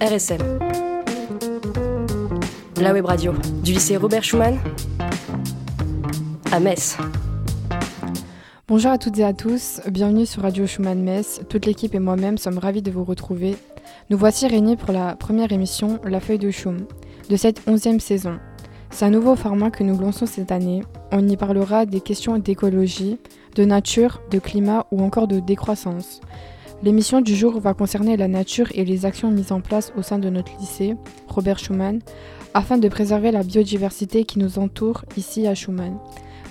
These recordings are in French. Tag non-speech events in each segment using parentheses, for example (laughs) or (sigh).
RSM. La web radio du lycée Robert Schumann à Metz. Bonjour à toutes et à tous, bienvenue sur Radio Schumann Metz. Toute l'équipe et moi-même sommes ravis de vous retrouver. Nous voici réunis pour la première émission La feuille de Schum de cette onzième saison. C'est un nouveau format que nous lançons cette année. On y parlera des questions d'écologie, de nature, de climat ou encore de décroissance. L'émission du jour va concerner la nature et les actions mises en place au sein de notre lycée, Robert Schumann, afin de préserver la biodiversité qui nous entoure ici à Schumann.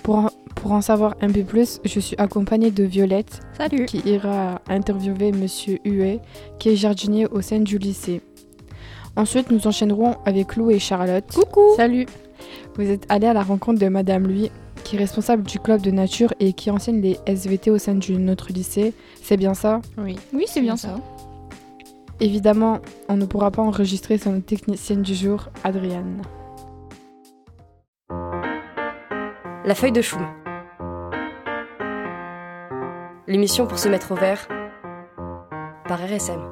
Pour en, pour en savoir un peu plus, je suis accompagnée de Violette, Salut. qui ira interviewer Monsieur Huet, qui est jardinier au sein du lycée. Ensuite, nous enchaînerons avec Lou et Charlotte. Coucou. Salut. Vous êtes allés à la rencontre de Madame Lui, qui est responsable du club de nature et qui enseigne les SVT au sein de notre lycée. C'est bien ça? Oui, oui c'est bien ça. Évidemment, on ne pourra pas enregistrer sans notre technicienne du jour, Adriane. La feuille de chou. L'émission pour se mettre au vert par RSM.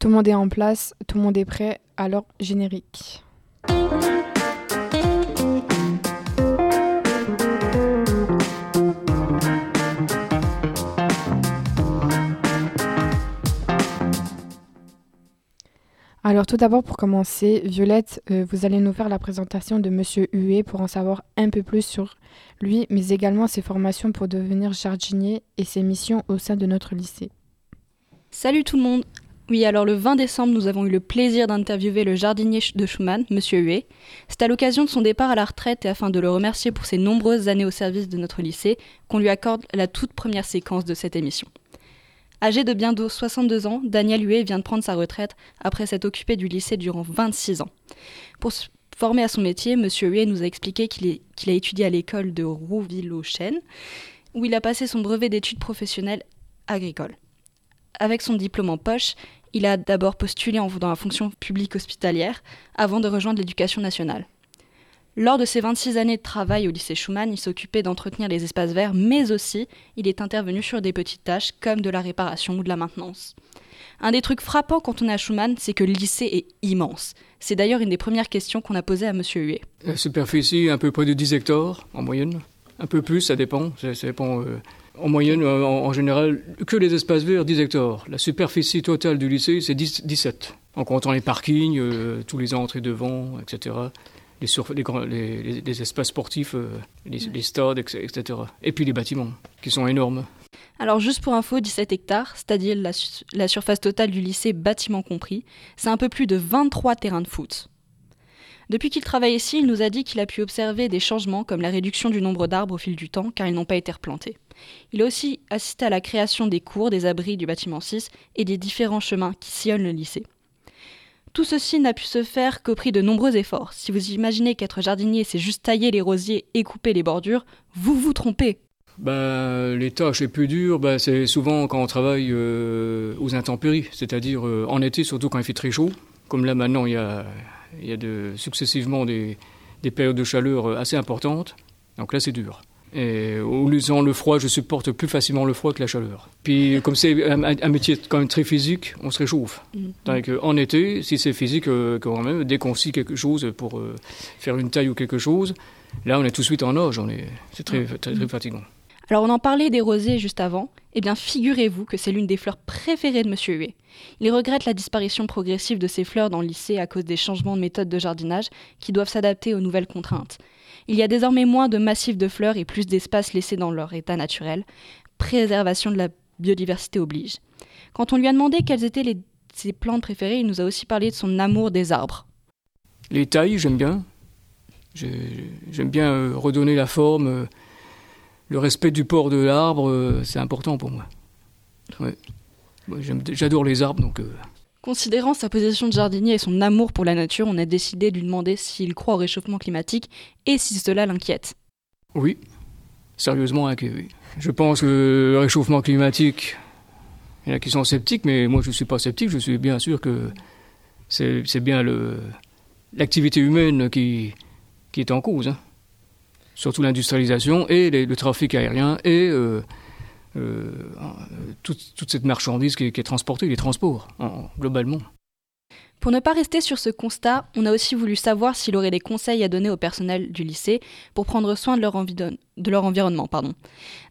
Tout le monde est en place, tout le monde est prêt, alors générique. Alors tout d'abord pour commencer, Violette, euh, vous allez nous faire la présentation de Monsieur Huet pour en savoir un peu plus sur lui, mais également ses formations pour devenir jardinier et ses missions au sein de notre lycée. Salut tout le monde. Oui, alors le 20 décembre, nous avons eu le plaisir d'interviewer le jardinier de Schumann, Monsieur Huet. C'est à l'occasion de son départ à la retraite et afin de le remercier pour ses nombreuses années au service de notre lycée qu'on lui accorde la toute première séquence de cette émission. Âgé de bientôt 62 ans, Daniel Huet vient de prendre sa retraite après s'être occupé du lycée durant 26 ans. Pour se former à son métier, M. Huet nous a expliqué qu'il a étudié à l'école de Rouville-aux-Chênes, où il a passé son brevet d'études professionnelles agricoles. Avec son diplôme en poche, il a d'abord postulé en- dans la fonction publique hospitalière avant de rejoindre l'éducation nationale. Lors de ses 26 années de travail au lycée Schumann, il s'occupait d'entretenir les espaces verts, mais aussi il est intervenu sur des petites tâches comme de la réparation ou de la maintenance. Un des trucs frappants quand on est à Schumann, c'est que le lycée est immense. C'est d'ailleurs une des premières questions qu'on a posées à Monsieur Huet. La superficie, à peu près de 10 hectares en moyenne. Un peu plus, ça dépend. Ça, dépend euh, en moyenne, euh, en, général, que les espaces verts, 10 hectares. La superficie totale du lycée, c'est 10 17. En comptant les parkings, euh, tous les entrées devant, etc. Les, surf- les, espaces sportifs, euh, les, stades, etc. Et puis les bâtiments, qui sont énormes. Alors juste pour info, 17 hectares, c'est-à-dire la, la surface totale du lycée, bâtiment compris, c'est un peu plus de 23 terrains de foot. Depuis qu'il travaille ici, il nous a dit qu'il a pu observer des changements comme la réduction du nombre d'arbres au fil du temps car ils n'ont pas été replantés. Il a aussi assisté à la création des cours, des abris du bâtiment 6 et des différents chemins qui sillonnent le lycée. Tout ceci n'a pu se faire qu'au prix de nombreux efforts. Si vous imaginez qu'être jardinier, c'est juste tailler les rosiers et couper les bordures, vous vous trompez. Ben, les tâches les plus dures, ben, c'est souvent quand on travaille euh, aux intempéries, c'est-à-dire euh, en été, surtout quand il fait très chaud. Comme là maintenant, il y a, il y a de, successivement des, des périodes de chaleur euh, assez importantes. Donc là, c'est dur. Et au lisant le froid, je supporte plus facilement le froid que la chaleur. Puis, comme c'est un, un métier quand même très physique, on se réchauffe. Donc, euh, en été, si c'est physique, euh, quand même, dès qu'on scie quelque chose pour euh, faire une taille ou quelque chose, là, on est tout de suite en nage. On est, c'est très, très, très fatigant. Alors on en parlait des rosiers juste avant. Eh bien figurez-vous que c'est l'une des fleurs préférées de Monsieur Huet. Il regrette la disparition progressive de ces fleurs dans le lycée à cause des changements de méthode de jardinage qui doivent s'adapter aux nouvelles contraintes. Il y a désormais moins de massifs de fleurs et plus d'espace laissés dans leur état naturel. Préservation de la biodiversité oblige. Quand on lui a demandé quelles étaient ses plantes préférées, il nous a aussi parlé de son amour des arbres. Les tailles, j'aime bien. J'ai- J'aime bien euh, redonner la forme. euh, le respect du port de l'arbre, euh, c'est important pour moi. J'adore les arbres, donc Considérant sa position de jardinier et son amour pour la nature, on a décidé de lui demander s'il croit au réchauffement climatique et si cela l'inquiète. oui, sérieusement inquiet. Je pense que le réchauffement climatique, il y en a qui sont sceptiques, mais moi je ne suis pas sceptique, je suis bien sûr que c'est bien l'activité humaine qui, est en cause. hein. Surtout l'industrialisation et le trafic aérien et euh, toute, cette marchandise qui est, transportée, les transports, globalement. Pour ne pas rester sur ce constat, on a aussi voulu savoir s'il aurait des conseils à donner au personnel du lycée pour prendre soin de leur, de leur environnement.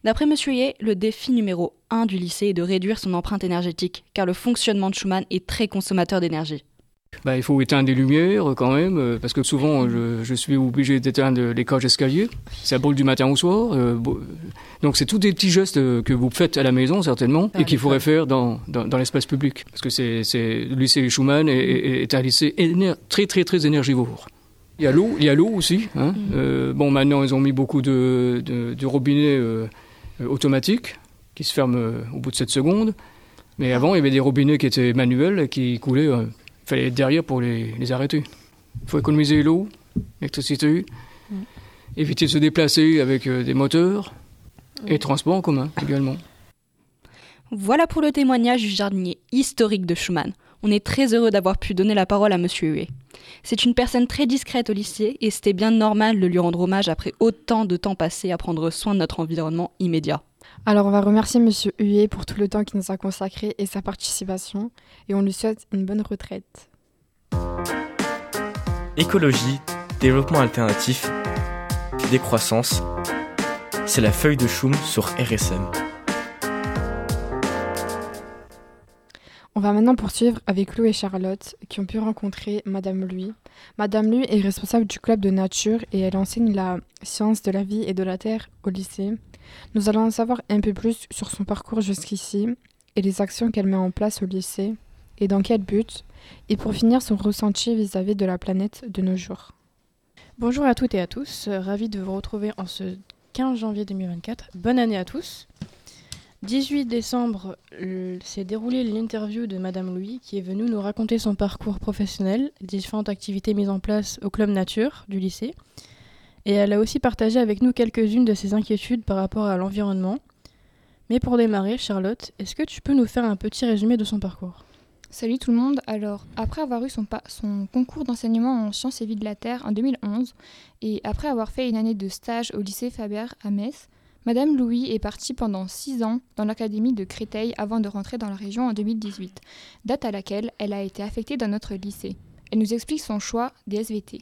D'après M. Yeh, le défi numéro 1 du lycée est de réduire son empreinte énergétique, car le fonctionnement de Schumann est très consommateur d'énergie. Bah, il faut éteindre les lumières quand même, euh, parce que souvent je, suis obligé d'éteindre les cages d'escalier. Ça brûle du matin au soir. Euh, donc c'est tous des petits gestes euh, que vous faites à la maison certainement et qu'il faudrait faire dans, dans, l'espace public. Parce que c'est, le lycée Schumann est, un lycée très très très énergivore. Il y a l'eau, il y a l'eau aussi. Hein. Mm. bon, maintenant ils ont mis beaucoup de, de, robinets automatiques qui se ferment au bout de 7 secondes. Mais avant, il y avait des robinets qui étaient manuels qui coulaient fallait être derrière pour les, arrêter. Il faut économiser l'eau, l'électricité, mm. éviter de se déplacer avec euh, des moteurs et mm. transport en commun également. Voilà pour le témoignage du jardinier historique de Schumann. On est très heureux d'avoir pu donner la parole à Monsieur Huet. C'est une personne très discrète au lycée et c'était bien normal de lui rendre hommage après autant de temps passé à prendre soin de notre environnement immédiat. Alors on va remercier Monsieur Huet pour tout le temps qu'il nous a consacré et sa participation et on lui souhaite une bonne retraite. Écologie, développement alternatif, décroissance, c'est la feuille de choum sur RSM. On va maintenant poursuivre avec Lou et Charlotte qui ont pu rencontrer Madame Lui. Madame Lui est responsable du club de nature et elle enseigne la science de la vie et de la terre au lycée. Nous allons en savoir un peu plus sur son parcours jusqu'ici et les actions qu'elle met en place au lycée et dans quel but, et pour finir son ressenti vis-à-vis de la planète de nos jours. Bonjour à toutes et à tous, ravi de vous retrouver en ce 15 janvier 2024. Bonne année à tous. 18 décembre s'est déroulée l'interview de Madame Louis qui est venue nous raconter son parcours professionnel, différentes activités mises en place au club nature du lycée. Et elle a aussi partagé avec nous quelques-unes de ses inquiétudes par rapport à l'environnement. Mais pour démarrer, Charlotte, est-ce que tu peux nous faire un petit résumé de son parcours? Salut tout le monde. Alors, après avoir eu son, concours d'enseignement en sciences et vie de la Terre en 2011, et après avoir fait une année de stage au lycée Faber à Metz, Madame Louis est partie pendant six ans dans l'académie de Créteil avant de rentrer dans la région en 2018, date à laquelle elle a été affectée dans notre lycée. Elle nous explique son choix des SVT.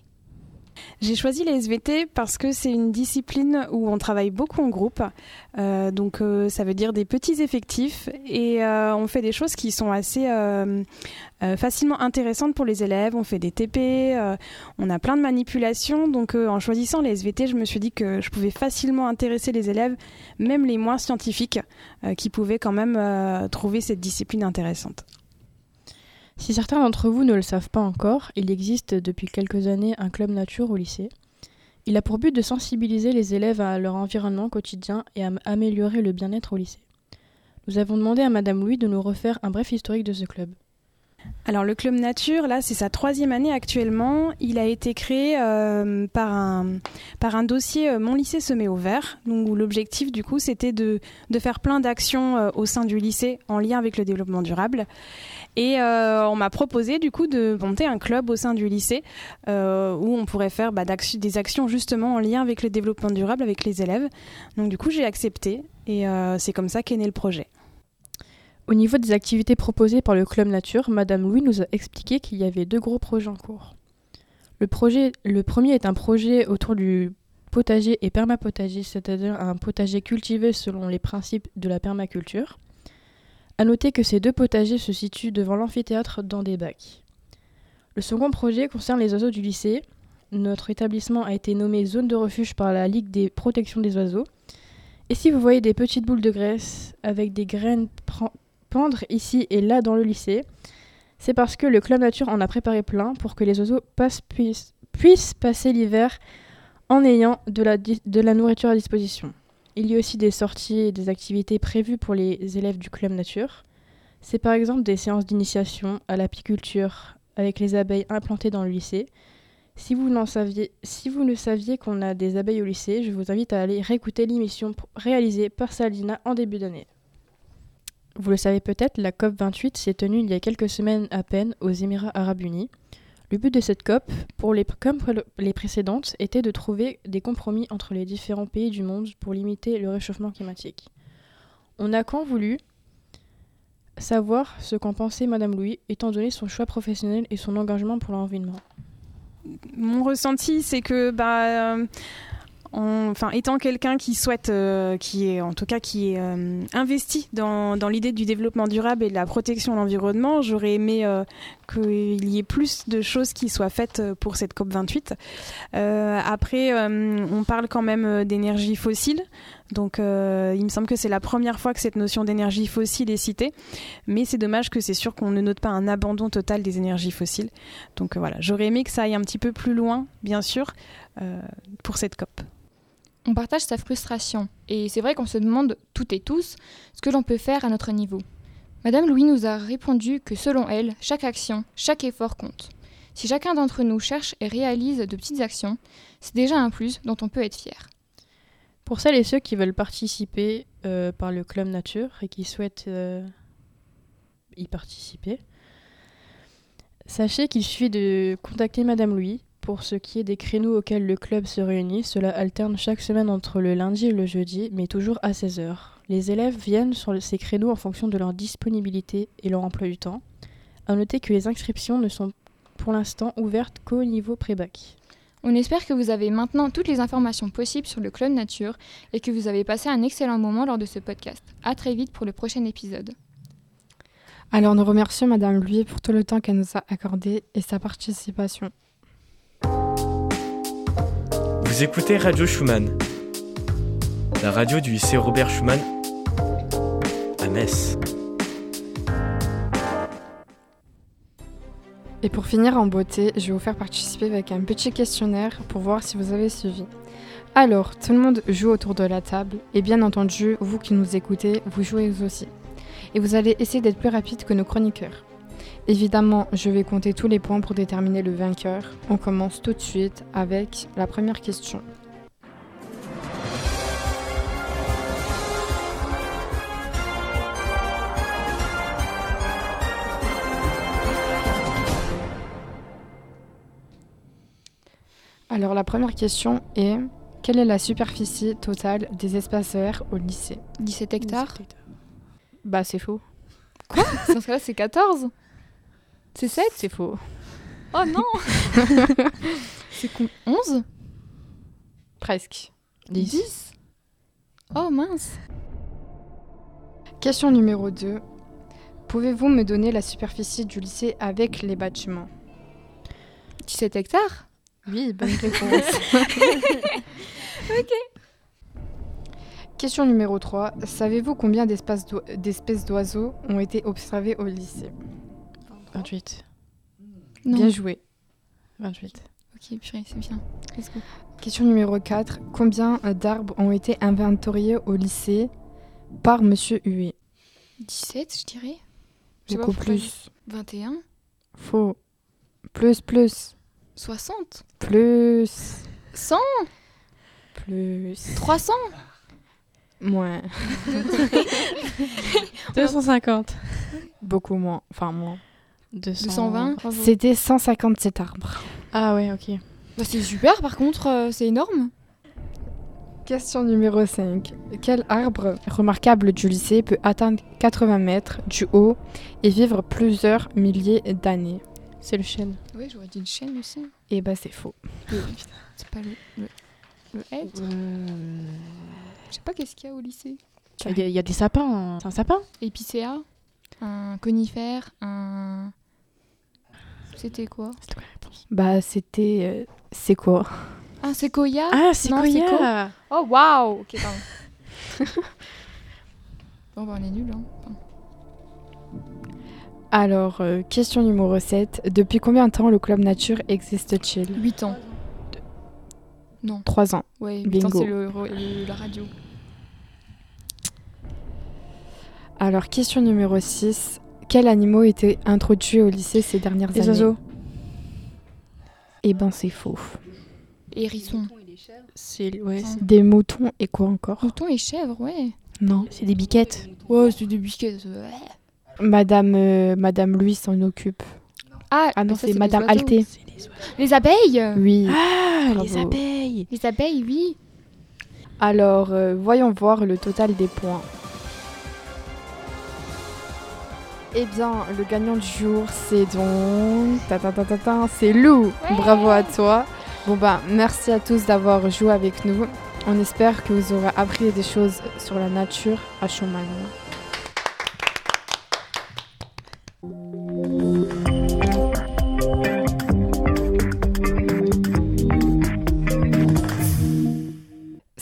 J'ai choisi les SVT parce que c'est une discipline où on travaille beaucoup en groupe. Euh, donc euh, ça veut dire des petits effectifs et euh, on fait des choses qui sont assez facilement intéressantes pour les élèves. On fait des TP, on a plein de manipulations. Donc en choisissant les SVT, je me suis dit que je pouvais facilement intéresser les élèves, même les moins scientifiques, qui pouvaient quand même trouver cette discipline intéressante. Si certains d'entre vous ne le savent pas encore, il existe depuis quelques années un club nature au lycée. Il a pour but de sensibiliser les élèves à leur environnement quotidien et à améliorer le bien-être au lycée. Nous avons demandé à Madame Louis de nous refaire un bref historique de ce club. Alors le club nature, là, c'est sa troisième année actuellement. Il a été créé euh, par, un, dossier euh, Mon lycée se met au vert, donc, où l'objectif du coup c'était de, de, faire plein d'actions euh, au sein du lycée en lien avec le développement durable. Et on m'a proposé du coup de monter un club au sein du lycée où on pourrait faire bah, des actions justement en lien avec le développement durable avec les élèves. Donc du coup j'ai accepté et c'est comme ça qu'est né le projet. Au niveau des activités proposées par le Club Nature, Madame Louis nous a expliqué qu'il y avait deux gros projets en cours. Le, premier est un projet autour du potager et permapotager, c'est-à-dire un potager cultivé selon les principes de la permaculture. A noter que ces deux potagers se situent devant l'amphithéâtre dans des bacs. Le second projet concerne les oiseaux du lycée. Notre établissement a été nommé zone de refuge par la Ligue des protections des oiseaux. Et si vous voyez des petites boules de graisse avec des graines pendre ici et là dans le lycée, c'est parce que le Club Nature en a préparé plein pour que les oiseaux puissent, passer l'hiver en ayant de la, nourriture à disposition. Il y a aussi des sorties et des activités prévues pour les élèves du Club Nature. C'est par exemple des séances d'initiation à l'apiculture avec les abeilles implantées dans le lycée. Si vous, si vous ne saviez qu'on a des abeilles au lycée, je vous invite à aller réécouter l'émission réalisée par Salina en début d'année. Vous le savez peut-être, la COP28 s'est tenue il y a quelques semaines à peine aux Émirats arabes unis. Le but de cette COP, pour les, comme les précédentes, était de trouver des compromis entre les différents pays du monde pour limiter le réchauffement climatique. On a quand voulu savoir ce qu'en pensait Madame Louis, étant donné son choix professionnel et son engagement pour l'environnement. Mon ressenti, c'est que bah, euh, enfin, étant quelqu'un qui souhaite, euh, qui est en tout cas qui est euh, investi dans, l'idée du développement durable et de la protection de l'environnement, j'aurais aimé euh, qu'il y ait plus de choses qui soient faites pour cette COP 28. Euh, après, on parle quand même d'énergie fossile. Donc, euh, il me semble que c'est la première fois que cette notion d'énergie fossile est citée. Mais c'est dommage que c'est sûr qu'on ne note pas un abandon total des énergies fossiles. Donc euh, voilà, j'aurais aimé que ça aille un petit peu plus loin, bien sûr, euh, pour cette COP. On partage sa frustration et c'est vrai qu'on se demande toutes et tous ce que l'on peut faire à notre niveau. Madame Louis nous a répondu que selon elle, chaque action, chaque effort compte. Si chacun d'entre nous cherche et réalise de petites actions, c'est déjà un plus dont on peut être fier. Pour celles et ceux qui veulent participer euh, par le Club Nature et qui souhaitent euh, y participer, sachez qu'il suffit de contacter Madame Louis pour ce qui est des créneaux auxquels le club se réunit. Cela alterne chaque semaine entre le lundi et le jeudi, mais toujours à 16h. Les élèves viennent sur ces créneaux en fonction de leur disponibilité et leur emploi du temps. À noter que les inscriptions ne sont pour l'instant ouvertes qu'au niveau pré-bac. On espère que vous avez maintenant toutes les informations possibles sur le Club Nature et que vous avez passé un excellent moment lors de ce podcast. À très vite pour le prochain épisode. Alors nous remercions Madame Louis pour tout le temps qu'elle nous a accordé et sa participation. Vous écoutez Radio Schumann, la radio du lycée Robert Schumann à Metz. Et pour finir en beauté, je vais vous faire participer avec un petit questionnaire pour voir si vous avez suivi. Alors, tout le monde joue autour de la table et bien entendu, vous qui nous écoutez, vous jouez aussi. Et vous allez essayer d'être plus rapide que nos chroniqueurs. Évidemment, je vais compter tous les points pour déterminer le vainqueur. On commence tout de suite avec la première question. Alors la première question est quelle est la superficie totale des espaces verts au lycée? 17 hectares. Bah c'est faux. (laughs) Dans ce cas-là, c'est 14 C'est 7 C'est faux. Oh non! (laughs) C'est con- 11 Presque. 10 Oh mince! Question numéro 2. Pouvez-vous me donner la superficie du lycée avec les bâtiments? 17 hectares? Oui, bonne (laughs) réponse. (laughs) Question numéro 3. Savez-vous combien d'espèces d'oiseaux ont été observés au lycée? 28. Non. Bien joué. 28. Ok, purée, c'est bien. Let's go. Question numéro 4. Combien euh, d'arbres ont été inventoriés au lycée par Monsieur Huet? 17, je dirais. Beaucoup plus. 21 Faux. Plus, plus. 60 Plus. 100 Plus. 300 Moins. (laughs) 250. Beaucoup moins. Enfin, moins. 220 bravo. C'était 157 arbres. Ah ouais, ok. Bah, c'est super, par contre, euh, c'est énorme. Question numéro 5. Quel arbre remarquable du lycée peut atteindre 80 mètres du haut et vivre plusieurs milliers d'années? C'est le chêne. Oui, j'aurais dit une chaîne aussi. Eh ben c'est faux. C'est pas le. Le, le hêtre Je sais pas qu'est-ce qu'il y a au lycée? Il y, a- il y a des sapins. hein. C'est un sapin? Épicéa, un conifère, un. C'était quoi? C'était quoi la réponse? Bah c'était... euh, c'est quoi Un séquoia Ah, ya Oh waouh Ok, pardon. (laughs) bon, bah, on est nuls, hein. Enfin, Alors, euh, question numéro 7. Depuis combien de temps le club nature existe-t-il? 8 ans. Non. 3 ans. Ouais, 8 ans, Bingo. c'est le, le- la radio. Alors, question numéro 6. Quels animaux étaient introduits au lycée ces dernières Les années? oiseaux. Eh ben c'est faux. Hérisson. C'est ouais, Des moutons et quoi encore? Mouton et chèvre, ouais. Non. c'est des biquettes. Ouais, c'est des biscuits. ouais. Madame, euh, Madame Louis s'en occupe. Ah, Ah non, c'est Madame. Alté. Les abeilles? Oui. Ah, Bravo. les abeilles. Les abeilles, oui. Alors, euh, voyons voir le total des points. Eh bien, le gagnant du jour, c'est donc. Ta, ta, ta, ta, ta, c'est Lou. Bravo à toi. Bon, bah, merci à tous d'avoir joué avec nous. On espère que vous aurez appris des choses sur la nature à Schumann.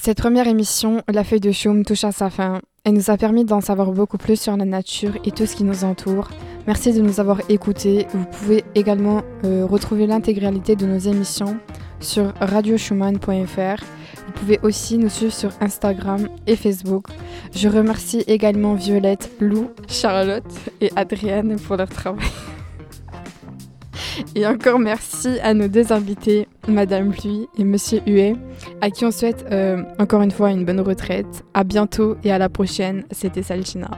Cette première émission, La feuille de chaume, touche à sa fin. Elle nous a permis d'en savoir beaucoup plus sur la nature et tout ce qui nous entoure. Merci de nous avoir écoutés. Vous pouvez également euh, retrouver l'intégralité de nos émissions sur radioschumann.fr. Vous pouvez aussi nous suivre sur Instagram et Facebook. Je remercie également Violette, Lou, Charlotte et Adrienne pour leur travail. Et encore merci à nos deux invités, Madame Pluie et Monsieur Huet, à qui on souhaite euh, encore une fois une bonne retraite. À bientôt et à la prochaine. C'était Salchina.